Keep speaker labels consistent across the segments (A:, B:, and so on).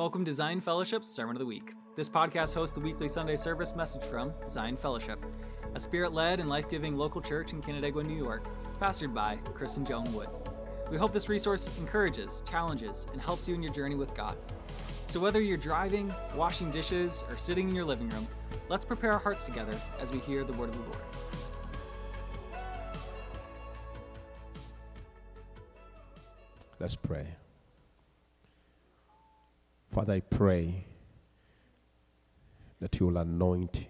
A: Welcome to Zion Fellowship's Sermon of the Week. This podcast hosts the weekly Sunday service message from Zion Fellowship, a spirit led and life giving local church in Canandaigua, New York, pastored by Chris and Joan Wood. We hope this resource encourages, challenges, and helps you in your journey with God. So, whether you're driving, washing dishes, or sitting in your living room, let's prepare our hearts together as we hear the word of the Lord.
B: Let's pray. Father, I pray that you will anoint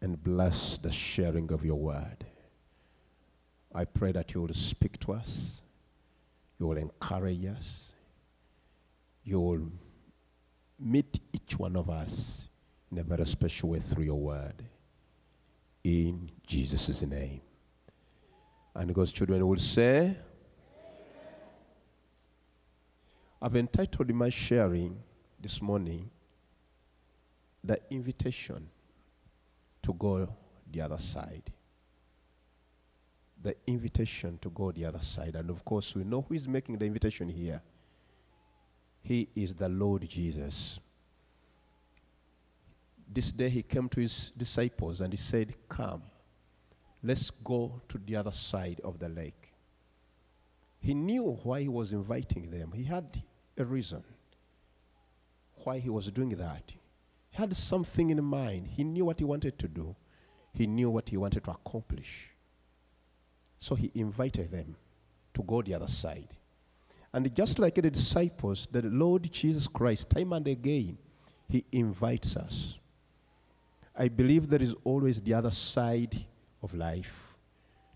B: and bless the sharing of your word. I pray that you will speak to us, you will encourage us, you will meet each one of us in a very special way through your word. In Jesus' name. And God's children will say, I've entitled my sharing this morning The Invitation to Go the Other Side. The invitation to go the other side. And of course, we know who is making the invitation here. He is the Lord Jesus. This day he came to his disciples and he said, Come, let's go to the other side of the lake. He knew why he was inviting them. He had a reason why he was doing that. He had something in mind. He knew what he wanted to do, he knew what he wanted to accomplish. So he invited them to go the other side. And just like the disciples, the Lord Jesus Christ, time and again, he invites us. I believe there is always the other side of life,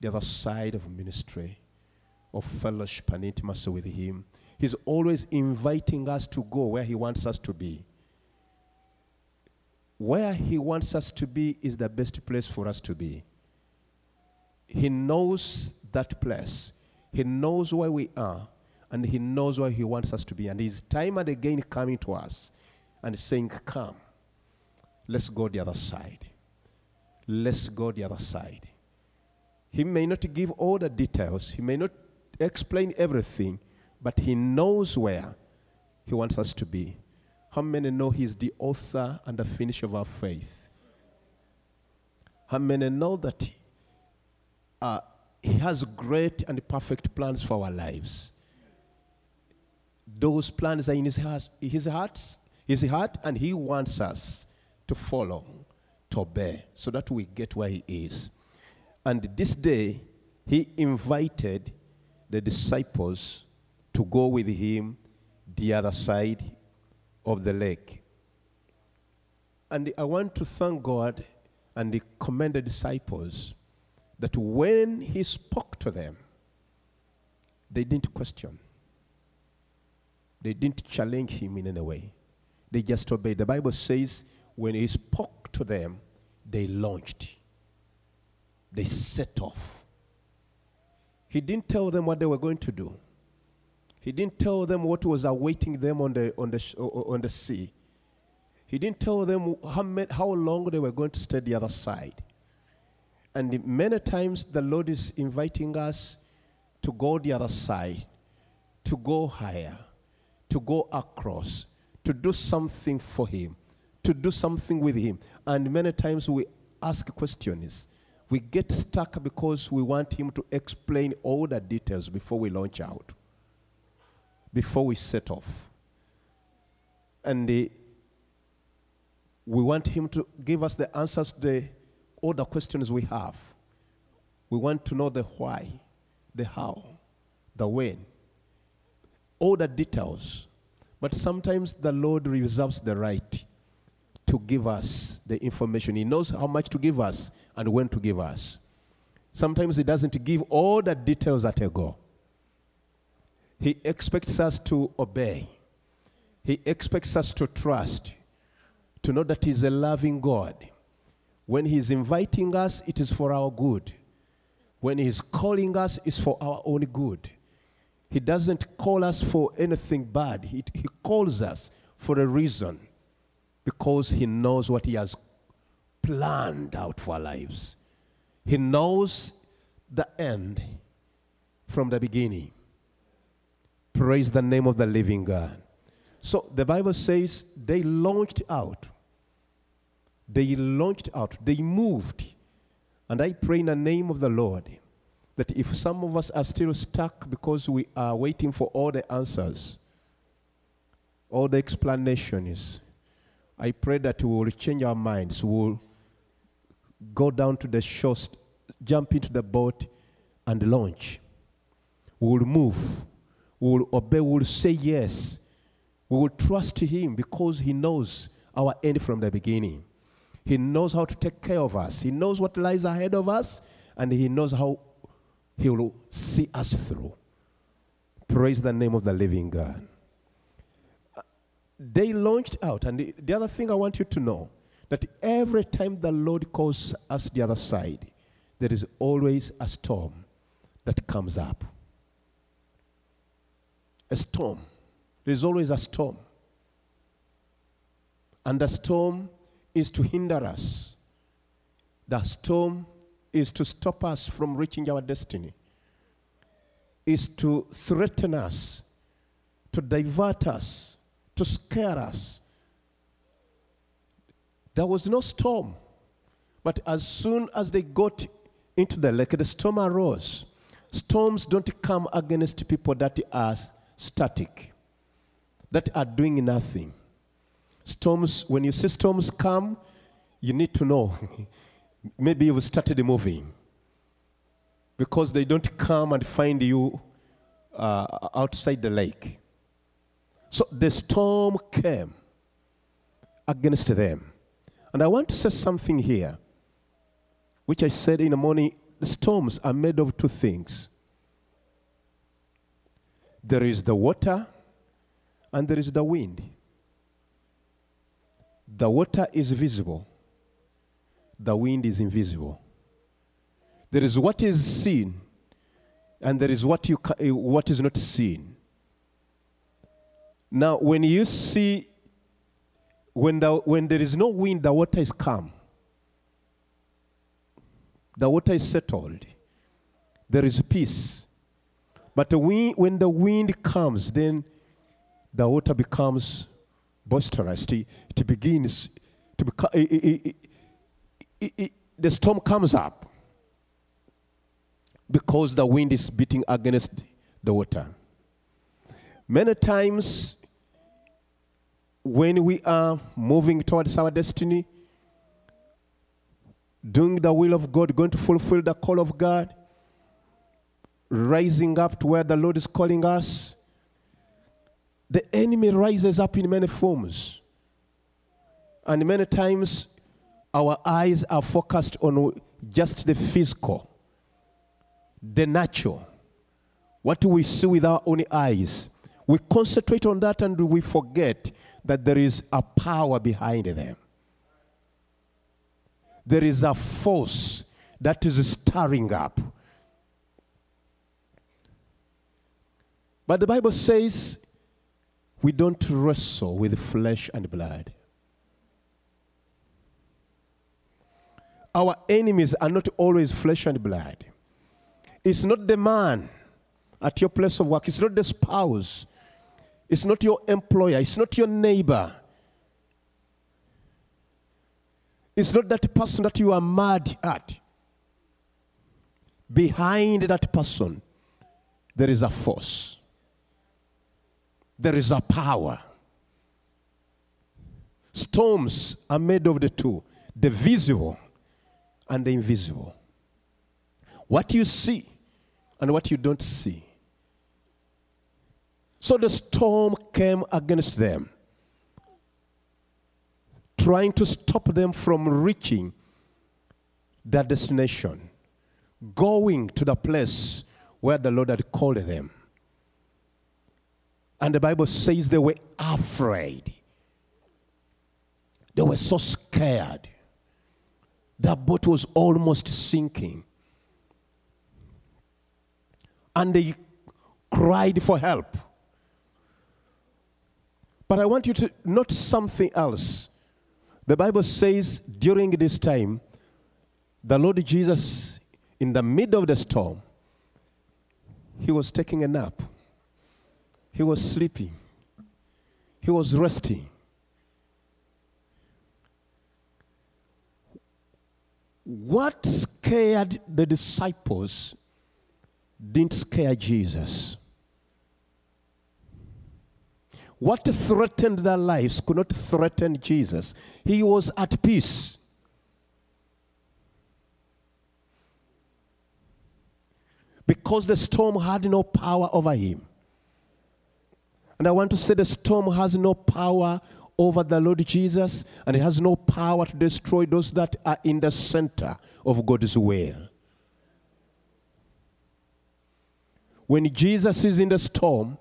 B: the other side of ministry, of fellowship and intimacy with him. He's always inviting us to go where he wants us to be. Where he wants us to be is the best place for us to be. He knows that place. He knows where we are, and He knows where He wants us to be. And He's time and again coming to us and saying, Come, let's go the other side. Let's go the other side. He may not give all the details, He may not explain everything, but He knows where He wants us to be. How many know He's the author and the finisher of our faith? How many know that uh, He has great and perfect plans for our lives. Those plans are in His heart, His heart, His heart, and He wants us to follow, to obey, so that we get where He is. And this day, He invited the disciples to go with Him the other side of the lake. And I want to thank God and commend the disciples that when he spoke to them, they didn't question. They didn't challenge him in any way. They just obeyed. The Bible says when he spoke to them, they launched. They set off. He didn't tell them what they were going to do. He didn't tell them what was awaiting them on the, on the, on the sea. He didn't tell them how, how long they were going to stay the other side. And many times the Lord is inviting us to go the other side, to go higher, to go across, to do something for Him, to do something with Him. And many times we ask questions. We get stuck because we want Him to explain all the details before we launch out, before we set off. And uh, we want Him to give us the answers to the all the questions we have. We want to know the why, the how, the when, all the details. But sometimes the Lord reserves the right to give us the information. He knows how much to give us and when to give us. Sometimes He doesn't give all the details at a go. He expects us to obey, He expects us to trust, to know that He's a loving God when He's inviting us, it is for our good. When He's calling us, it's for our own good. He doesn't call us for anything bad, He, he calls us for a reason because He knows what He has planned out for our lives. He knows the end from the beginning. Praise the name of the living God. So the Bible says they launched out. They launched out. They moved. And I pray in the name of the Lord that if some of us are still stuck because we are waiting for all the answers, all the explanations, I pray that we will change our minds. We will go down to the shore, jump into the boat, and launch. We will move. We will obey. We will say yes. We will trust Him because He knows our end from the beginning. He knows how to take care of us. He knows what lies ahead of us, and He knows how He will see us through. Praise the name of the living God. They launched out, and the, the other thing I want you to know that every time the Lord calls us the other side, there is always a storm that comes up. A storm. There is always a storm. And the storm is to hinder us. The storm is to stop us from reaching our destiny, is to threaten us, to divert us, to scare us. There was no storm. But as soon as they got into the lake, the storm arose. Storms don't come against people that are static, that are doing nothing. Storms, when you see storms come, you need to know maybe you've started moving because they don't come and find you uh, outside the lake. So the storm came against them. And I want to say something here, which I said in the morning. Storms are made of two things there is the water, and there is the wind. The water is visible, the wind is invisible. There is what is seen, and there is what, you, eh, what is not seen. Now, when you see, when, the, when there is no wind, the water is calm. The water is settled. There is peace. But the wind, when the wind comes, then the water becomes boisterous. It, it begins to become, the storm comes up because the wind is beating against the water. Many times, when we are moving towards our destiny, doing the will of God, going to fulfill the call of God, rising up to where the Lord is calling us, the enemy rises up in many forms. And many times our eyes are focused on just the physical, the natural, what do we see with our own eyes. We concentrate on that and we forget that there is a power behind them. There is a force that is stirring up. But the Bible says we don't wrestle with flesh and blood. Our enemies are not always flesh and blood. It's not the man at your place of work, it's not the spouse, it's not your employer, it's not your neighbor. It's not that person that you are mad at. Behind that person, there is a force, there is a power. Storms are made of the two the visible and the invisible. What you see and what you don't see. So the storm came against them, trying to stop them from reaching their destination, going to the place where the Lord had called them. And the Bible says they were afraid. They were so scared. The boat was almost sinking. And they cried for help. But I want you to note something else. The Bible says during this time, the Lord Jesus, in the middle of the storm, he was taking a nap. He was sleeping. He was resting. What scared the disciples didn't scare Jesus. What threatened their lives could not threaten Jesus. He was at peace. Because the storm had no power over him. And I want to say the storm has no power over the Lord Jesus, and it has no power to destroy those that are in the center of God's will. When Jesus is in the storm,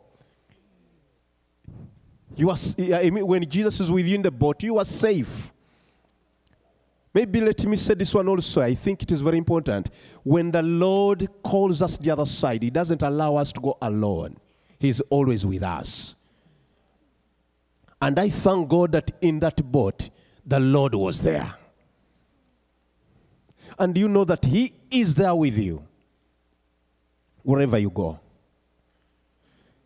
B: you are, when Jesus is within the boat, you are safe. Maybe let me say this one also. I think it is very important. When the Lord calls us the other side, He doesn't allow us to go alone, He's always with us. And I thank God that in that boat, the Lord was there. And you know that He is there with you wherever you go.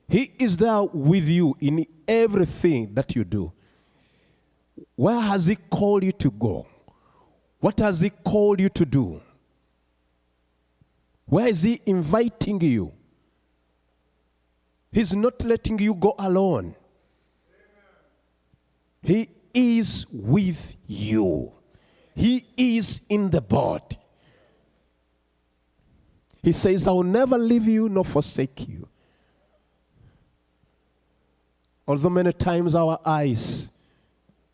B: He is there with you in everything that you do. Where has He called you to go? What has He called you to do? Where is He inviting you? He's not letting you go alone. He is with you. He is in the boat. He says, I will never leave you nor forsake you. Although many times our eyes,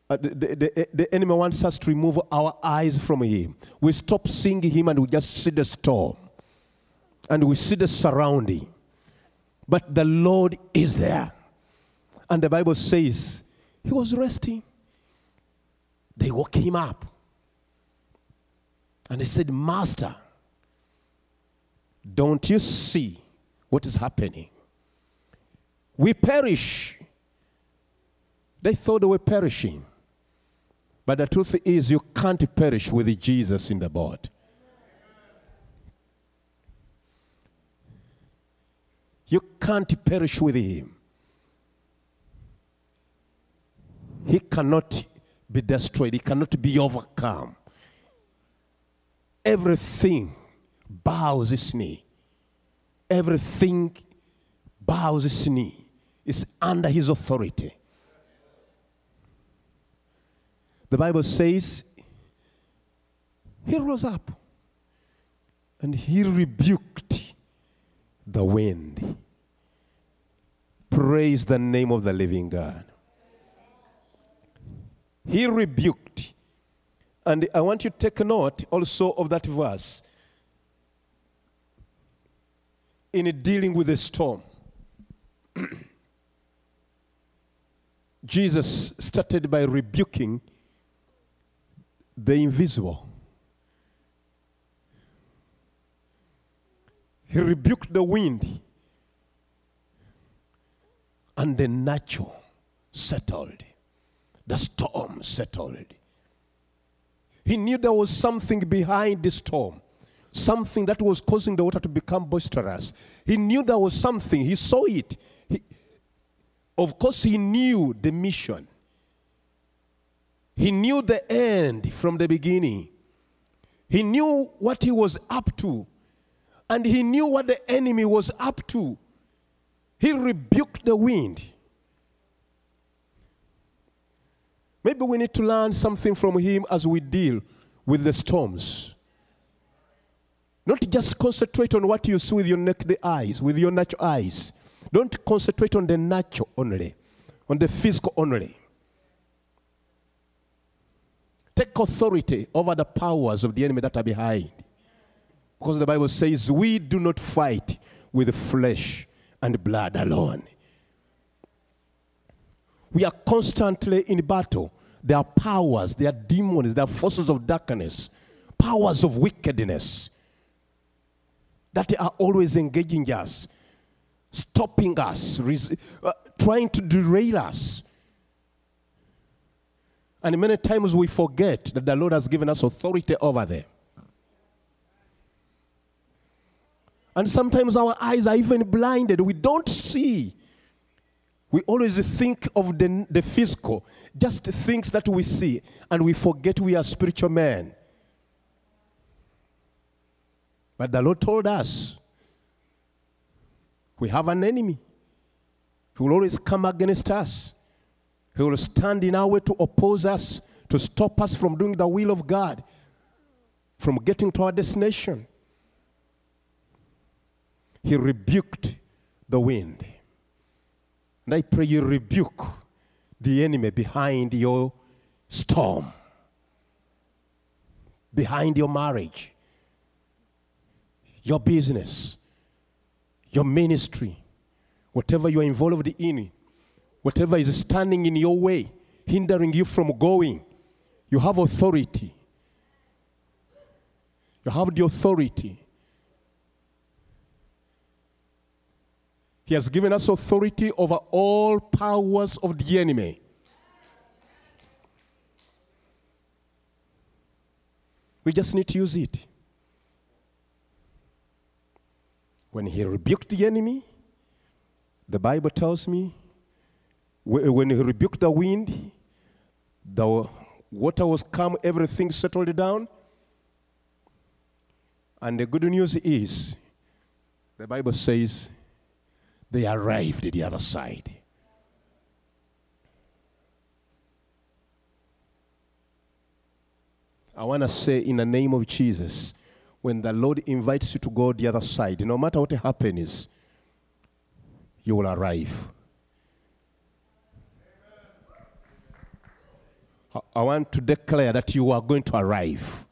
B: uh, the, the, the, enemy wants us to remove our eyes from him. We stop seeing him and we just see the storm. And we see the surrounding. But the Lord is there. And the Bible says, he was resting. They woke him up. And he said, Master, don't you see what is happening? We perish. They thought they were perishing. But the truth is, you can't perish with Jesus in the boat. You can't perish with him. He cannot be destroyed, he cannot be overcome. Everything bows its knee. Everything bows its knee. Is under his authority. The Bible says he rose up and he rebuked the wind. Praise the name of the living God. He rebuked. And I want you to take note also of that verse in dealing with the storm. Jesus started by rebuking the invisible. He rebuked the wind, and the natural settled. The storm settled. He knew there was something behind the storm, something that was causing the water to become boisterous. He knew there was something, he saw it. He, of course, he knew the mission. He knew the end from the beginning. He knew what he was up to. And he knew what the enemy was up to. He rebuked the wind. Maybe we need to learn something from him as we deal with the storms. Not just concentrate on what you see with your naked eyes, with your natural eyes. Don't concentrate on the natural only, on the physical only. Take authority over the powers of the enemy that are behind. Because the Bible says, we do not fight with flesh and blood alone. We are constantly in battle. There are powers, there are demons, there are forces of darkness, powers of wickedness that are always engaging us, stopping us, uh, trying to derail us. And many times we forget that the Lord has given us authority over them. And sometimes our eyes are even blinded. We don't see We always think of the, the physical, just things that we see, and we forget we are spiritual men. But the Lord told us we have an enemy who will always come against us. He will stand in our way to oppose us, to stop us from doing the will of God, from getting to our destination. He rebuked the wind. And I pray you rebuke the enemy behind your storm, behind your marriage, your business, your ministry, whatever you are involved in, whatever is standing in your way, hindering you from going, you have authority. You have the authority. He has given us authority over all powers of the enemy. We just need to use it. When he rebuked the enemy, the Bible tells me, when he rebuked the wind, the water was calm, everything settled down. And the good news is, the Bible says, they arrived at the other side. I want to say, in the name of Jesus, when the Lord invites you to go the other side, no matter what happens, you will arrive. I want to declare that you are going to arrive.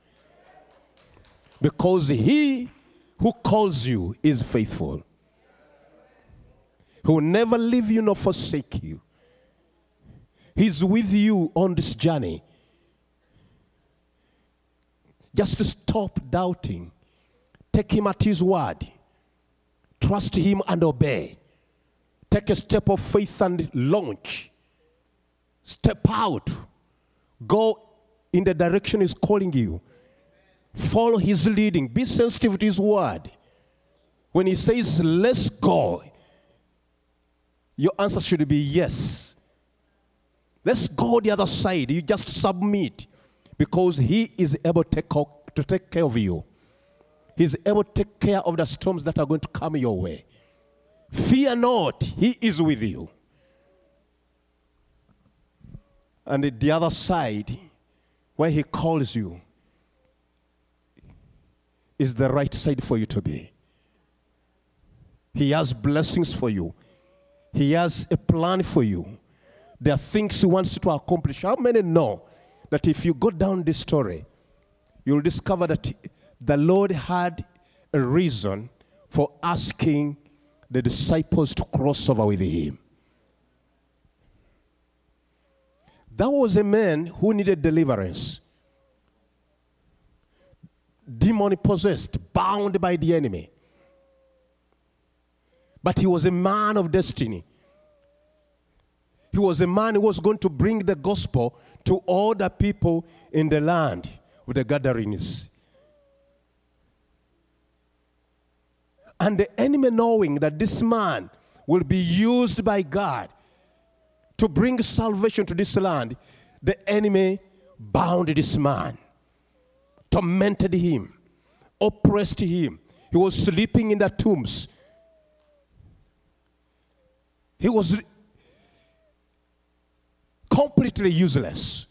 B: Because he who calls you is faithful. He will never leave you nor forsake you. He's with you on this journey. Just to stop doubting. Take him at his word. Trust him and obey. Take a step of faith and launch. Step out. Go in the direction he's calling you. Follow his leading. Be sensitive to his word. When he says, let's go, your answer should be yes. Let's go the other side. You just submit because He is able to take, care of you. He's able to take care of the storms that are going to come your way. Fear not, He is with you. And the other side, where He calls you, is the right side for you to be. He has blessings for you. He has a plan for you. There are things He wants you to accomplish. How many know that if you go down this story, you'll discover that the Lord had a reason for asking the disciples to cross over with Him? That was a man who needed deliverance. Demon possessed, bound by the enemy. But he was a man of destiny. He was a man who was going to bring the gospel to all the people in the land with the Gadarenes. And the enemy, knowing that this man will be used by God to bring salvation to this land, the enemy bound this man, tormented him, oppressed him. He was sleeping in the tombs. He was completely useless,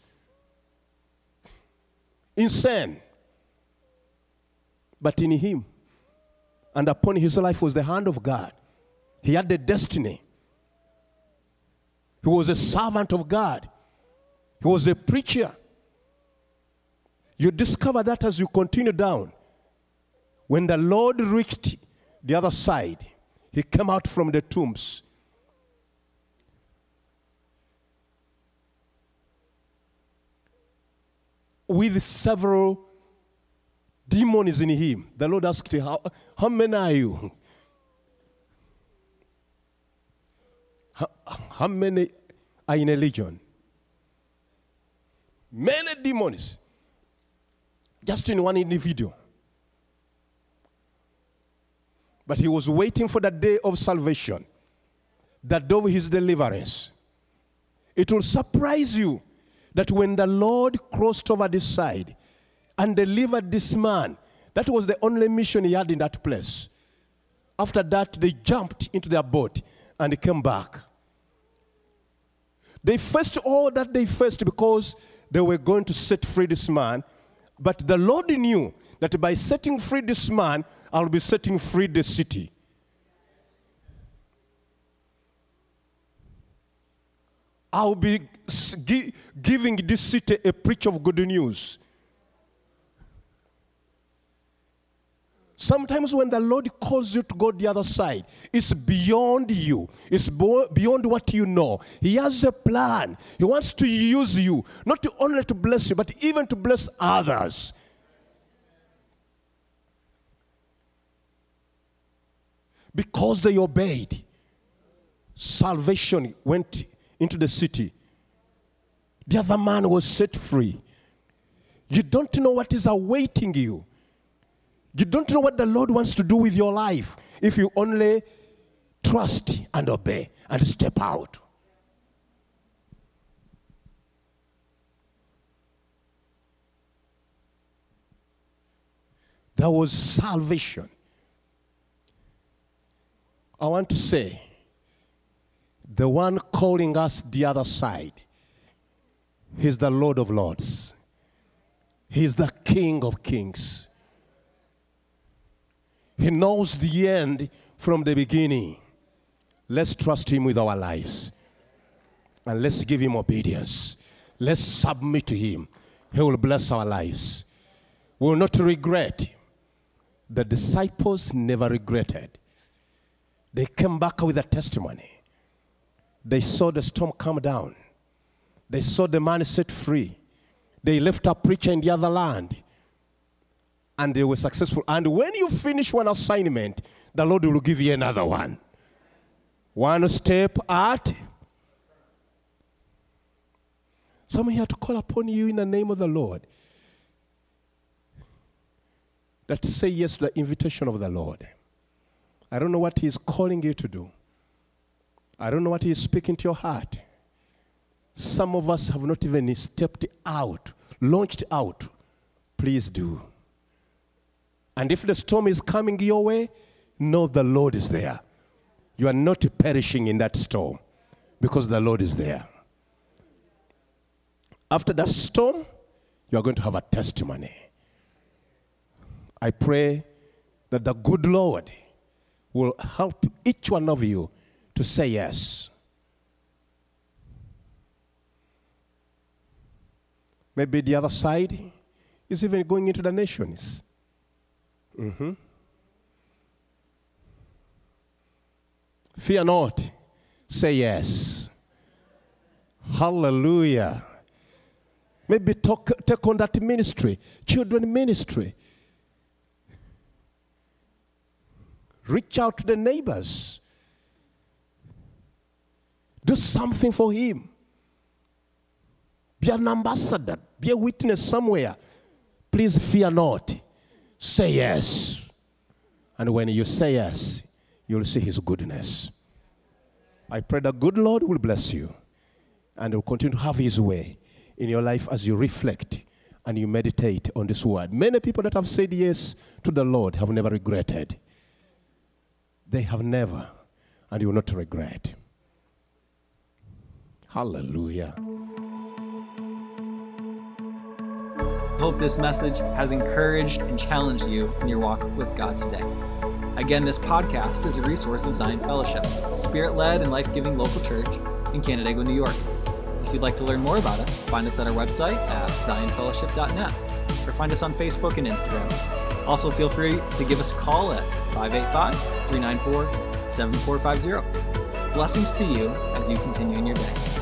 B: insane. But in him and upon his life was the hand of God. He had the destiny. He was a servant of God. He was a preacher. You discover that as you continue down. When the Lord reached the other side, he came out from the tombs with several demons in him. The Lord asked How, how many are you? How, how many are in a legion? Many demons. Just in one individual. But he was waiting for the day of salvation. the day of his deliverance. It will surprise you that when the Lord crossed over this side and delivered this man, that was the only mission he had in that place. After that, they jumped into their boat and he came back. They faced all that they faced because they were going to set free this man. But the Lord knew that by setting free this man, I'll be setting free the city. I'll be giving this city a preach of good news. Sometimes when the Lord calls you to go the other side, it's beyond you. It's beyond what you know. He has a plan. He wants to use you, not only to bless you, but even to bless others. Because they obeyed, salvation went into the city. The other man was set free. You don't know what is awaiting you. You don't know what the Lord wants to do with your life if you only trust and obey and step out. There was salvation. I want to say, the one calling us the other side, He's the Lord of Lords, He's the King of Kings. He knows the end from the beginning. Let's trust Him with our lives. And let's give Him obedience. Let's submit to Him. He will bless our lives. We will not regret. The disciples never regretted. They came back with a testimony. They saw the storm come down. They saw the man set free. They left a preacher in the other land and they were successful. And when you finish one assignment, the Lord will give you another one. One step at. Someone here to call upon you in the name of the Lord. That say yes to the invitation of the Lord. I don't know what He's calling you to do. I don't know what He's speaking to your heart. Some of us have not even stepped out, launched out. Please do. And if the storm is coming your way, know the Lord is there. You are not perishing in that storm because the Lord is there. After that storm, you are going to have a testimony. I pray that the good Lord will help each one of you to say yes. Maybe the other side is even going into the nations. Mm-hmm. Fear not. Say yes. Hallelujah. Maybe talk, take on that ministry, children ministry. Reach out to the neighbors. Do something for him. Be an ambassador. Be a witness somewhere. Please fear not. Say yes. And when you say yes, you'll see his goodness. I pray the good Lord will bless you and will continue to have his way in your life as you reflect and you meditate on this word. Many people that have said yes to the Lord have never regretted. They have never, and you will not regret. Hallelujah.
A: Hope this message has encouraged and challenged you in your walk with God today. Again, this podcast is a resource of Zion Fellowship, a spirit led and life giving local church in Canandaigua, New York. If you'd like to learn more about us, find us at our website at zionfellowship.net or find us on Facebook and Instagram. Also, feel free to give us a call at 585 394 7450. Blessings to you as you continue in your day.